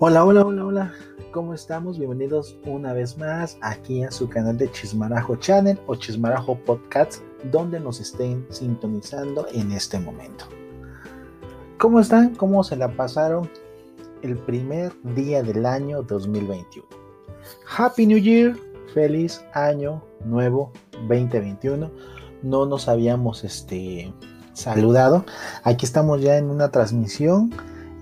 Hola, hola, hola, hola. ¿Cómo estamos? Bienvenidos una vez más aquí a su canal de Chismarajo Channel o Chismarajo Podcast, donde nos estén sintonizando en este momento. ¿Cómo están? ¿Cómo se la pasaron el primer día del año 2021? Happy New Year, feliz año nuevo 2021. No nos habíamos este, saludado. Aquí estamos ya en una transmisión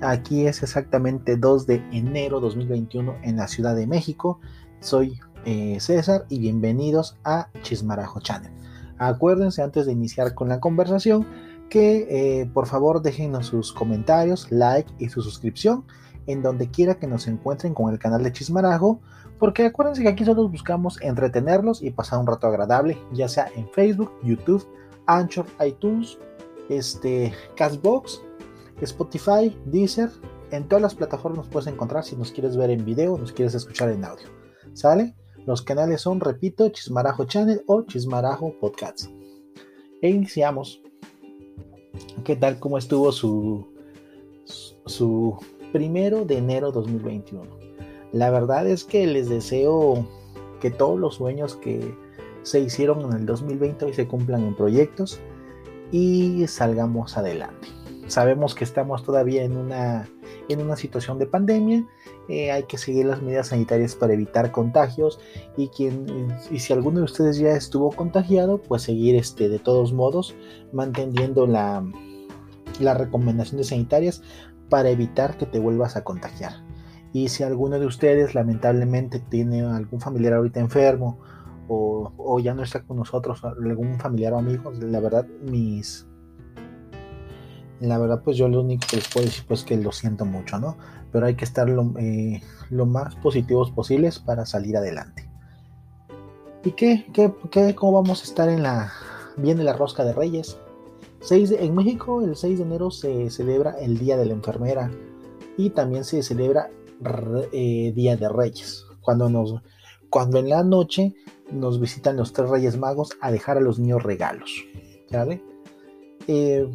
Aquí es exactamente 2 de enero 2021 en la Ciudad de México. Soy eh, César y bienvenidos a Chismarajo Channel. Acuérdense antes de iniciar con la conversación que eh, por favor déjenos sus comentarios, like y su suscripción en donde quiera que nos encuentren con el canal de Chismarajo, porque acuérdense que aquí solo buscamos entretenerlos y pasar un rato agradable, ya sea en Facebook, YouTube, Anchor, iTunes, este, Castbox Spotify, Deezer, en todas las plataformas puedes encontrar si nos quieres ver en video, nos quieres escuchar en audio. ¿Sale? Los canales son, repito, Chismarajo Channel o Chismarajo Podcast. E iniciamos. ¿Qué tal? ¿Cómo estuvo su, su primero de enero 2021? La verdad es que les deseo que todos los sueños que se hicieron en el 2020 hoy se cumplan en proyectos y salgamos adelante. Sabemos que estamos todavía en una, en una situación de pandemia, eh, hay que seguir las medidas sanitarias para evitar contagios y, quien, y si alguno de ustedes ya estuvo contagiado, pues seguir este, de todos modos manteniendo la, las recomendaciones sanitarias para evitar que te vuelvas a contagiar. Y si alguno de ustedes lamentablemente tiene algún familiar ahorita enfermo o, o ya no está con nosotros, algún familiar o amigo, la verdad mis la verdad pues yo lo único que les puedo decir pues que lo siento mucho, ¿no? Pero hay que estar lo, eh, más positivos posibles para salir adelante. ¿Y qué, qué, cómo vamos a estar en la... Viene la rosca de Reyes. en México el 6 de enero se celebra el Día de la Enfermera y también se celebra eh, Día de Reyes. Cuando, nos, cuando en la noche nos visitan los tres Reyes Magos a dejar a los niños regalos. ¿Vale? Eh,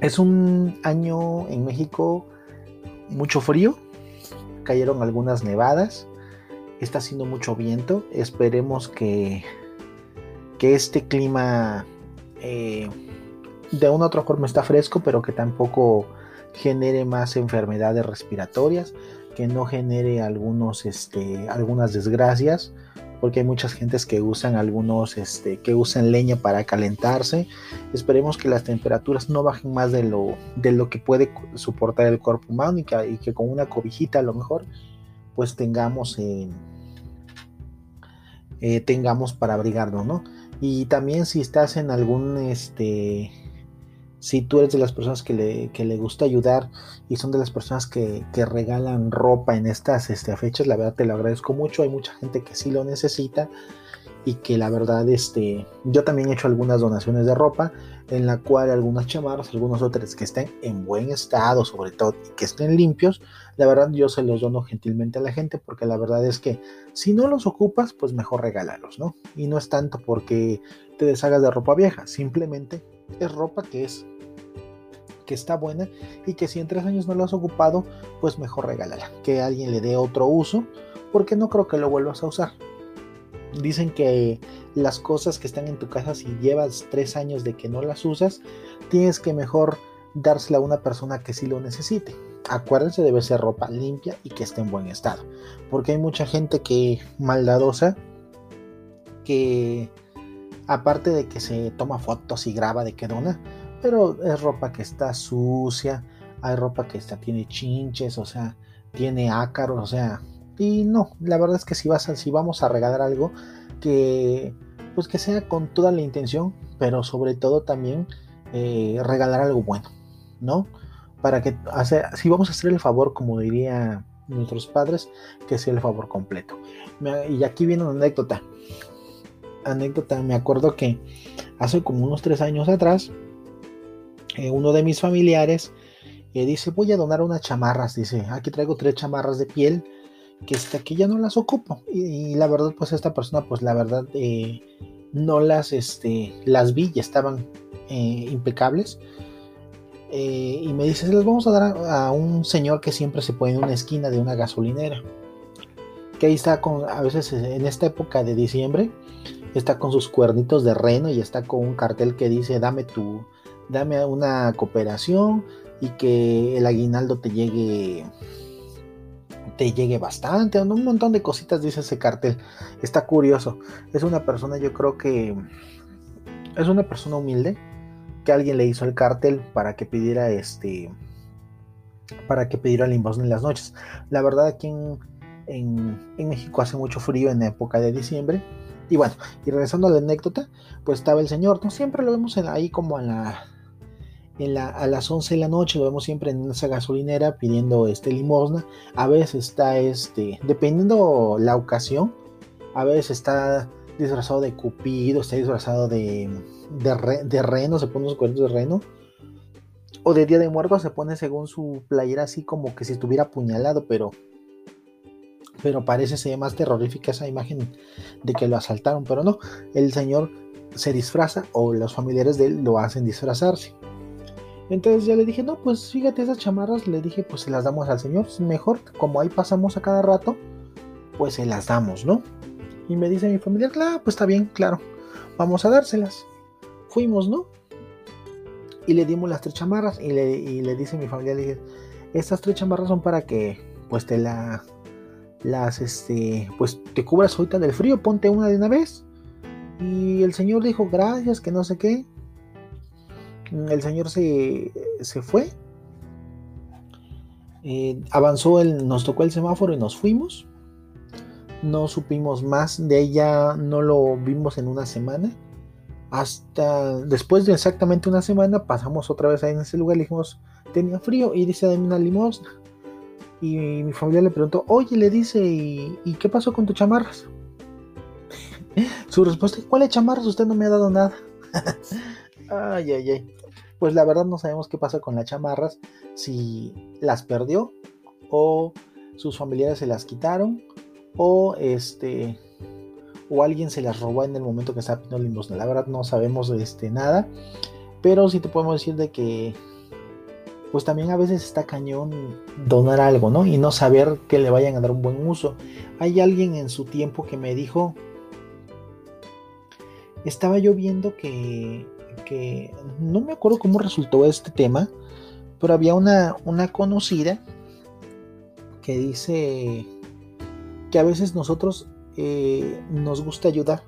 es un año en México mucho frío, cayeron algunas nevadas, está haciendo mucho viento, esperemos que, que este clima eh, de una u otra forma está fresco, pero que tampoco genere más enfermedades respiratorias, que no genere algunos, este, algunas desgracias porque hay muchas gentes que usan algunos, este, que usan leña para calentarse. Esperemos que las temperaturas no bajen más de lo, de lo que puede soportar el cuerpo humano y que, con una cobijita a lo mejor, pues tengamos, eh, eh, tengamos para abrigarnos, ¿no? Y también si estás en algún, este, si tú eres de las personas que le, que le gusta ayudar y son de las personas que, regalan ropa en estas este, fechas, la verdad te lo agradezco mucho. Hay mucha gente que sí lo necesita y que la verdad este, yo también he hecho algunas donaciones de ropa en la cual algunas chamarras, algunos otros que estén en buen estado, sobre todo y que estén limpios, la verdad yo se los dono gentilmente a la gente porque la verdad es que si no los ocupas, pues mejor regálalos, ¿no? Y no es tanto porque te deshagas de ropa vieja, simplemente es ropa que es que está buena y que si en tres años no lo has ocupado, pues mejor regálala, que alguien le dé otro uso, porque no creo que lo vuelvas a usar. Dicen que las cosas que están en tu casa, si llevas tres años de que no las usas, tienes que mejor dársela a una persona que sí lo necesite. Acuérdense, debe ser ropa limpia y que esté en buen estado. Porque hay mucha gente que maldadosa, que aparte de que se toma fotos y graba de que dona, pero es ropa que está sucia, hay ropa que está, tiene chinches, o sea, tiene ácaros, o sea, y no, la verdad es que si, vas a, si vamos a regalar algo que pues que sea con toda la intención, pero sobre todo también eh, regalar algo bueno, ¿no? Para que hacer, si vamos a hacer el favor, como diría nuestros padres, que sea el favor completo. Y aquí viene una anécdota. Anécdota, me acuerdo que hace como unos tres años atrás, eh, uno de mis familiares eh, dice, voy a donar unas chamarras, dice, aquí traigo tres chamarras de piel que, está, que ya no las ocupo. Y, la verdad, pues esta persona, pues la verdad, eh, no las, este, las vi y estaban impecables. y me dice, las vamos a dar a, un señor que siempre se pone en una esquina de una gasolinera. Que ahí está con, a veces en esta época de diciembre, está con sus cuernitos de reno y está con un cartel que dice, dame tu, dame una cooperación y que el aguinaldo te llegue te llegue bastante, un montón de cositas dice ese cartel. Está curioso. Es una persona, yo creo que es una persona humilde que alguien le hizo el cartel para que pidiera este para que pidiera limosna en las noches. La verdad aquí en, en, México hace mucho frío en época de diciembre. Y bueno, y regresando a la anécdota, pues estaba el señor, ¿no? Siempre lo vemos ahí como a la, a las 11 de la noche, lo vemos siempre en esa gasolinera pidiendo este limosna. A veces está este, dependiendo la ocasión, a veces está disfrazado de cupido, está disfrazado de, de, reno, se pone unos cuernos de reno. O de Día de Muertos se pone según su playera así como que si estuviera apuñalado, pero pero parece ser más terrorífica esa imagen de que lo asaltaron, pero no, el señor se disfraza o los familiares de él lo hacen disfrazarse. Entonces ya le dije, no, pues fíjate esas chamarras, le dije, pues se las damos al señor, mejor, como ahí pasamos a cada rato, pues se las damos, ¿no? Y me dice mi familia, claro, pues está bien, claro, vamos a dárselas. Fuimos, ¿no? Y le dimos las tres chamarras y le, le dice mi familia, le dije, estas tres chamarras son para que pues te la, las, este, pues te cubras ahorita del frío, ponte una de una vez. Y el señor dijo, gracias, que no sé qué. El señor se, se fue. Eh, avanzó, el, nos tocó el semáforo y nos fuimos no supimos más de ella, no lo vimos en una semana. Hasta después de exactamente una semana pasamos otra vez ahí en ese lugar, le dijimos, tenía frío y dice, dame una limosna. Y mi familia le preguntó, oye, le dice, ¿y, qué pasó con tus chamarras? Su respuesta, ¿cuáles chamarras? Usted no me ha dado nada. ay, ay, ay. Pues la verdad no sabemos qué pasa con las chamarras, si las perdió o sus familiares se las quitaron o este o alguien se las robó en el momento que estaba pidiendo limosna. La verdad no sabemos este, nada, pero sí te podemos decir de que pues también a veces está cañón donar algo, ¿no? Y no saber que le vayan a dar un buen uso. Hay alguien en su tiempo que me dijo, estaba yo viendo que, que no me acuerdo cómo resultó este tema, pero había una, una conocida que dice que a veces nosotros eh, nos gusta ayudar,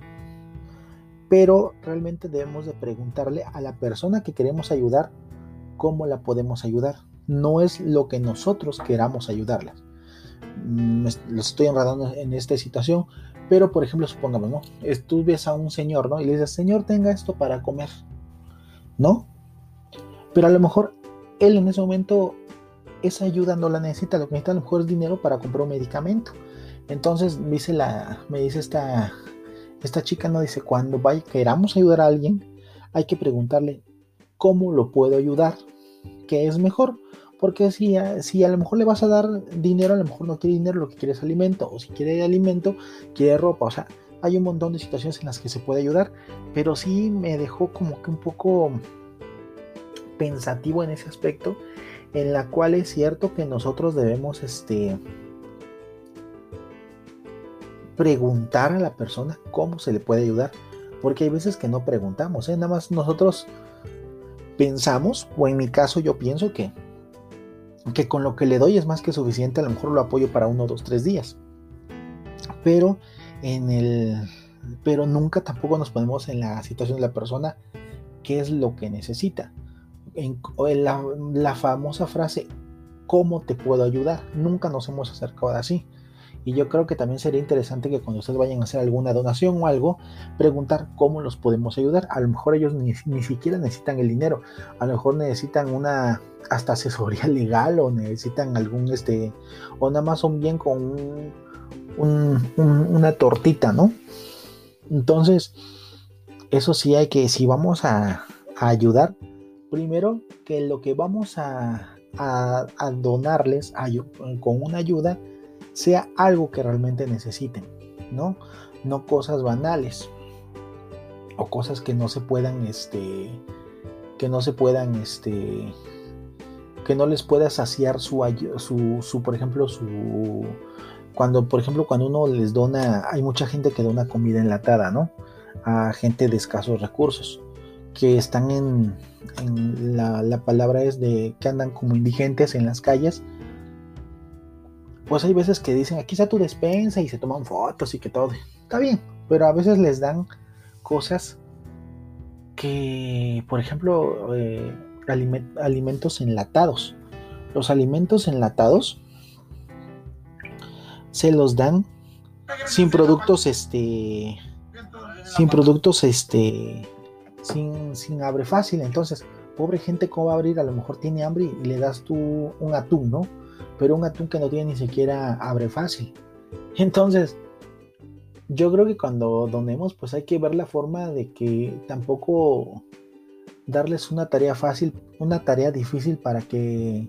pero realmente debemos de preguntarle a la persona que queremos ayudar cómo la podemos ayudar. No es lo que nosotros queramos ayudarla. Mm, lo estoy enredando en esta situación, pero por ejemplo, supongamos, ¿no? Tú ves a un señor, ¿no? Y le dices, Señor, tenga esto para comer, ¿no? Pero a lo mejor él en ese momento esa ayuda no la necesita, lo que necesita a lo mejor es dinero para comprar un medicamento entonces dice la, me dice esta, esta chica, no dice, cuando vaya, queramos ayudar a alguien, hay que preguntarle cómo lo puedo ayudar, qué es mejor. Porque si a, si a lo mejor le vas a dar dinero, a lo mejor no quiere dinero, lo que quiere es alimento. O si quiere alimento, quiere ropa. O sea, hay un montón de situaciones en las que se puede ayudar. Pero sí me dejó como que un poco pensativo en ese aspecto. En la cual es cierto que nosotros debemos este, preguntar a la persona cómo se le puede ayudar. Porque hay veces que no preguntamos, ¿eh? nada más nosotros pensamos, o en mi caso yo pienso que, que con lo que le doy es más que suficiente, a lo mejor lo apoyo para uno, dos, tres días. Pero en el pero nunca tampoco nos ponemos en la situación de la persona qué es lo que necesita. En, la, la famosa frase ¿cómo te puedo ayudar? Nunca nos hemos acercado así. Y yo creo que también sería interesante que cuando ustedes vayan a hacer alguna donación o algo, preguntar cómo los podemos ayudar. A lo mejor ellos ni, siquiera necesitan el dinero. A lo mejor necesitan una hasta asesoría legal o necesitan algún este o nada más un bien con una tortita, ¿no? Entonces, eso sí hay que, si vamos a, ayudar, primero que lo que vamos a, a, a donarles con una ayuda, sea algo que realmente necesiten, ¿no? No cosas banales o cosas que no se puedan, este, que no se puedan, este, que no les pueda saciar su, su, su, por ejemplo, su... Cuando, por ejemplo, cuando uno les dona, hay mucha gente que dona comida enlatada, ¿no? A gente de escasos recursos, que están en, la, la palabra es de que andan como indigentes en las calles. Pues hay veces que dicen, aquí está tu despensa y se toman fotos y que todo. Está bien, pero a veces les dan cosas que, por ejemplo, eh, alimentos enlatados. Los alimentos enlatados se los dan sin productos, este, sin productos, este, sin, sin abre fácil. Entonces, pobre gente, ¿cómo va a abrir? A lo mejor tiene hambre y le das tú un atún, ¿no? Pero un atún que no tiene ni siquiera abre fácil. Entonces, yo creo que cuando donemos, pues hay que ver la forma de que tampoco darles una tarea fácil, una tarea difícil para que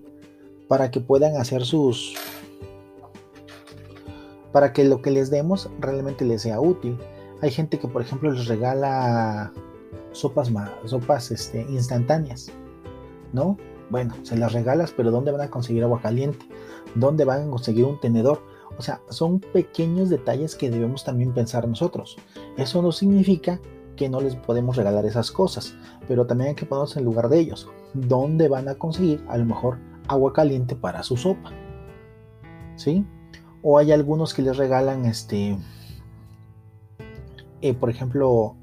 para que puedan hacer sus para que lo que les demos realmente les sea útil. Hay gente que por ejemplo les regala sopas sopas este, instantáneas, ¿no? Bueno, se las regalas, pero ¿dónde van a conseguir agua caliente? ¿Dónde van a conseguir un tenedor? O sea, son pequeños detalles que debemos también pensar nosotros. Eso no significa que no les podemos regalar esas cosas, pero también hay que ponernos en lugar de ellos. ¿Dónde van a conseguir a lo mejor agua caliente para su sopa? ¿Sí? O hay algunos que les regalan este, eh, por ejemplo,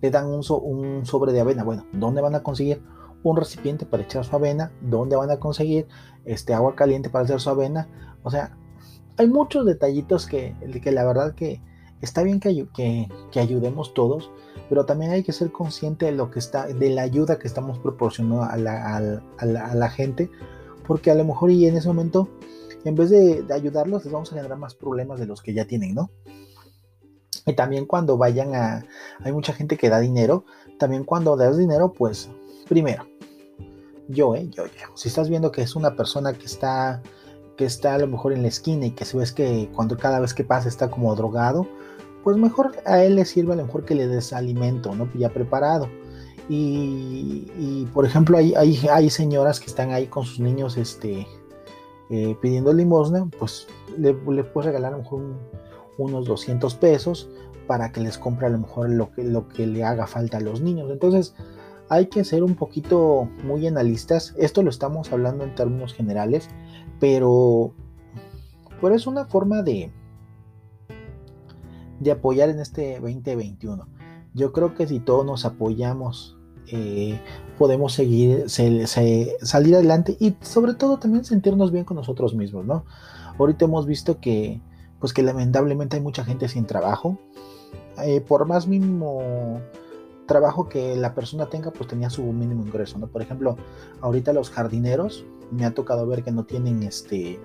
le dan un, un sobre de avena. Bueno, ¿dónde van a conseguir? un recipiente para echar su avena, dónde van a conseguir este agua caliente para hacer su avena. O sea, hay muchos detallitos que, que la verdad que está bien que, que, ayudemos todos, pero también hay que ser consciente de lo que está, de la ayuda que estamos proporcionando a la, gente, porque a lo mejor y en ese momento, en vez de, ayudarlos, les vamos a generar más problemas de los que ya tienen, ¿no? Y también cuando vayan a, hay mucha gente que da dinero, también cuando das dinero, pues, primero, yo, ¿eh? Yo, yo. Si estás viendo que es una persona que está que está a lo mejor en la esquina y que se ves que cuando cada vez que pasa está como drogado, pues mejor a él le sirve a lo mejor que le des alimento, ¿no? Ya preparado. Y, por ejemplo, hay, hay, hay, señoras que están ahí con sus niños este, eh, pidiendo limosna, pues le, le, puedes regalar a lo mejor unos 200 pesos para que les compre a lo mejor lo que, lo que le haga falta a los niños. Entonces, hay que ser un poquito muy analistas. Esto lo estamos hablando en términos generales, pero, pero es una forma de, de apoyar en este 2021. Yo creo que si todos nos apoyamos, eh, podemos seguir, salir adelante y sobre todo también sentirnos bien con nosotros mismos, ¿no? Ahorita hemos visto que, pues que lamentablemente hay mucha gente sin trabajo. Eh, por más mínimo trabajo que la persona tenga, pues tenía su mínimo ingreso, ¿no? Por ejemplo, ahorita los jardineros, me ha tocado ver que no tienen este,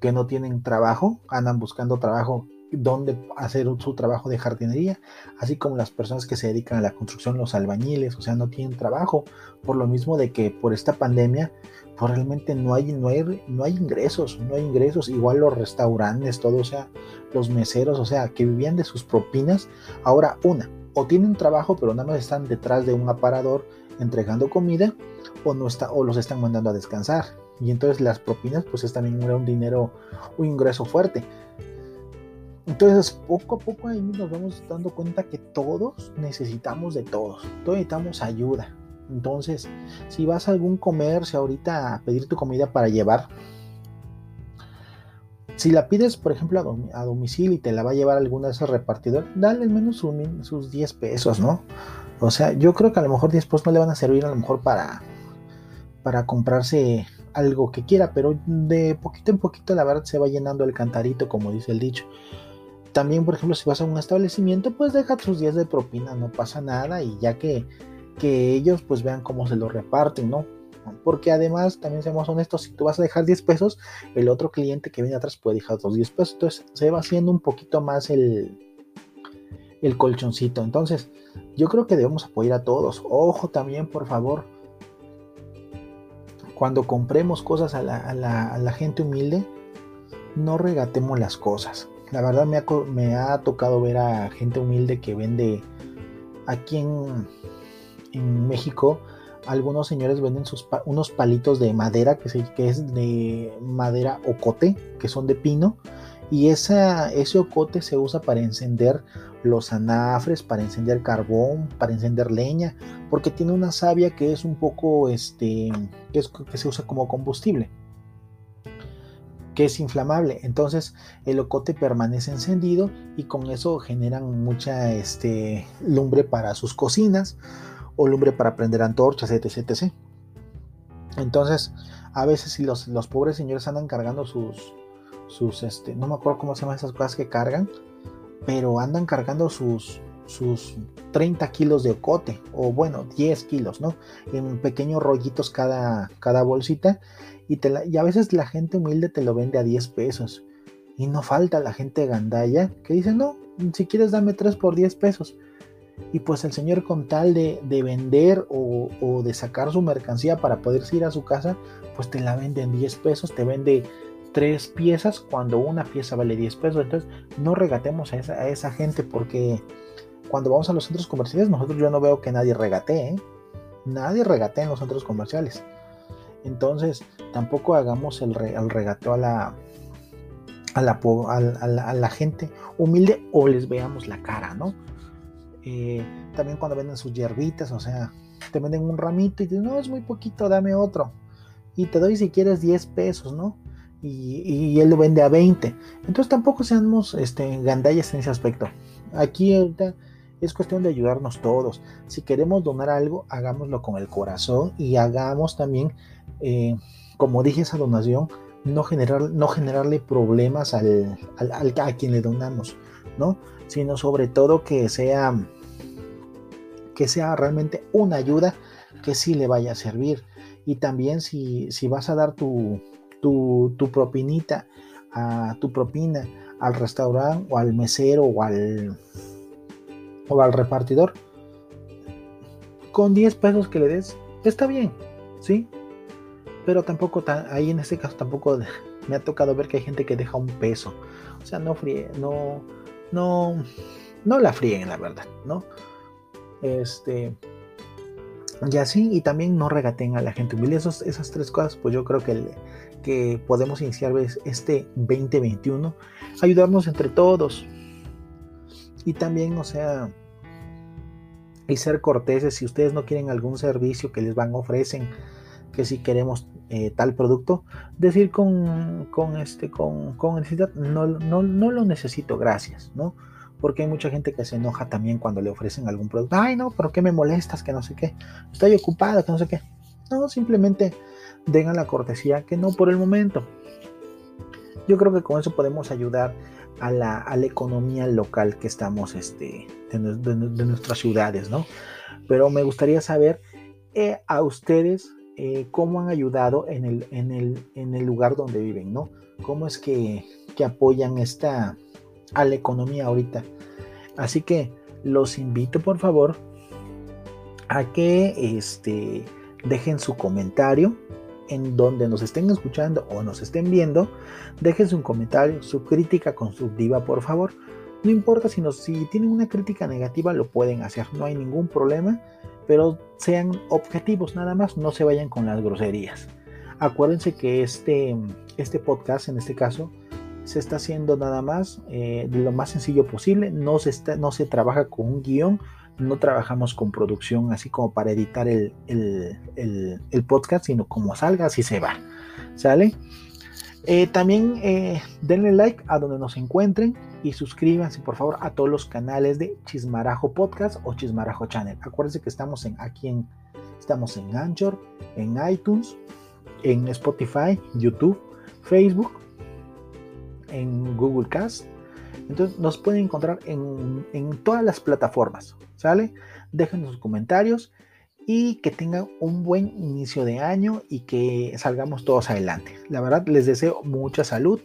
que no tienen trabajo, andan buscando trabajo donde hacer su trabajo de jardinería, así como las personas que se dedican a la construcción, los albañiles, o sea, no tienen trabajo, por lo mismo de que por esta pandemia, pues realmente no hay, no hay, no hay ingresos, no hay ingresos, igual los restaurantes, todo, o sea, los meseros, o sea, que vivían de sus propinas, ahora una, o tienen trabajo pero nada más están detrás de un aparador entregando comida o no está o los están mandando a descansar. Y entonces las propinas pues es también un dinero un ingreso fuerte entonces poco a poco ahí nos vamos dando cuenta que todos necesitamos de todos todos necesitamos ayuda entonces si vas a algún comercio ahorita a pedir tu comida para llevar si la pides, por ejemplo, a, domicilio y te la va a llevar alguna de esos repartidores, dale al menos sus 10 pesos, ¿no? O sea, yo creo que a lo mejor 10 pesos no le van a servir a lo mejor para, para comprarse algo que quiera, pero de poquito en poquito la verdad se va llenando el cantarito, como dice el dicho. También, por ejemplo, si vas a un establecimiento, pues deja tus 10 de propina, no pasa nada, y ya que, que ellos pues vean cómo se lo reparten, ¿no? Porque además, también seamos honestos, si tú vas a dejar 10 pesos, el otro cliente que viene atrás puede dejar los 10 pesos. Entonces se va haciendo un poquito más el, el colchoncito. Entonces, yo creo que debemos apoyar a todos. Ojo también, por favor, cuando compremos cosas a la, gente humilde, no regatemos las cosas. La verdad me ha, tocado ver a gente humilde que vende aquí en, en México. Algunos señores venden sus unos palitos de madera que, que es de madera ocote, que son de pino, y ese ocote se usa para encender los anafres, para encender carbón, para encender leña, porque tiene una savia que es un poco, este, que, es, que se usa como combustible que es inflamable. Entonces el ocote permanece encendido y con eso generan mucha este, lumbre para sus cocinas o lumbre para prender antorchas, etc. Entonces, a veces si los, los, pobres señores andan cargando sus, sus, este, no me acuerdo cómo se llaman esas cosas que cargan, pero andan cargando sus, sus 30 kilos de ocote, o bueno, 10 kilos, ¿no? En pequeños rollitos cada, cada bolsita, y, te y a veces la gente humilde te lo vende a 10 pesos. Y no falta la gente gandalla que dice, no, si quieres dame 3 por 10 pesos. Y pues el señor con tal de, vender o, de sacar su mercancía para poder ir a su casa, pues te la vende en 10 pesos, te vende tres piezas cuando una pieza vale 10 pesos. Entonces no regatemos a esa, a esa gente porque cuando vamos a los centros comerciales nosotros yo no veo que nadie regatee. ¿eh? Nadie regatee en los centros comerciales. Entonces tampoco hagamos el, regateo a la, a la, a la gente humilde o les veamos la cara, ¿no? Eh, también cuando venden sus hierbitas, o sea, te venden un ramito y dices, no, es muy poquito, dame otro. Y te doy si quieres 10 pesos, ¿no? Y, él lo vende a 20. Entonces tampoco seamos este, gandallas en ese aspecto. Aquí ahorita es cuestión de ayudarnos todos. Si queremos donar algo, hagámoslo con el corazón y hagamos también, eh, como dije, esa donación, no, generar, no generarle problemas al, al, a quien le donamos, ¿no? sino sobre todo que sea, que sea realmente una ayuda que sí le vaya a servir. Y también si, si vas a dar tu, tu, propinita, a tu propina al restaurante o al mesero o al, o al repartidor, con 10 pesos que le des, está bien, ¿sí? Pero tampoco, ahí en este caso tampoco me ha tocado ver que hay gente que deja un peso. O sea, no fríe, no, no, no la frieguen, la verdad, ¿no? Este, y así, y también no regaten a la gente humilde. esas tres cosas, pues yo creo que, que podemos iniciar este 2021, ayudarnos entre todos. Y también, o sea, y ser corteses. Si ustedes no quieren algún servicio que les van a ofrecen, que si queremos eh, tal producto, decir con, con, este, con, con necesidad, no, no, no lo necesito, gracias, ¿no? Porque hay mucha gente que se enoja también cuando le ofrecen algún producto. Ay, no, pero ¿qué me molestas? Que no sé qué. Estoy ocupado, que no sé qué. No, simplemente den la cortesía que no por el momento. Yo creo que con eso podemos ayudar a la, a la economía local que estamos este, de, nuestras ciudades, ¿no? Pero me gustaría saber eh, a ustedes eh, cómo han ayudado en el, en, el, en el, lugar donde viven, ¿no? Cómo es que, que, apoyan esta, a la economía ahorita. Así que los invito, por favor, a que este, dejen su comentario en donde nos estén escuchando o nos estén viendo. Dejen su comentario, su crítica constructiva, por favor. No importa si, nos, si tienen una crítica negativa, lo pueden hacer, no hay ningún problema pero sean objetivos nada más, no se vayan con las groserías. Acuérdense que este, este podcast, en este caso, se está haciendo nada más eh, de lo más sencillo posible, no se, está, no se trabaja con un guion, no trabajamos con producción así como para editar el, el podcast, sino como salga, así se va. ¿Sale? Eh, también eh, denle like a donde nos encuentren y suscríbanse por favor a todos los canales de Chismarajo Podcast o Chismarajo Channel. Acuérdense que estamos en, aquí en, estamos en Anchor, en iTunes, en Spotify, YouTube, Facebook, en Google Cast. Entonces nos pueden encontrar en, todas las plataformas. ¿Sale? Dejen sus comentarios y que tengan un buen inicio de año y que salgamos todos adelante. La verdad les deseo mucha salud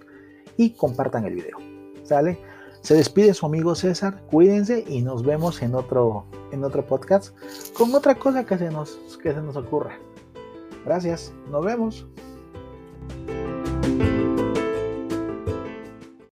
y compartan el video. ¿Sale? Se despide su amigo César, cuídense y nos vemos en otro, en otro podcast con otra cosa que se nos, que se nos ocurra. Gracias, nos vemos.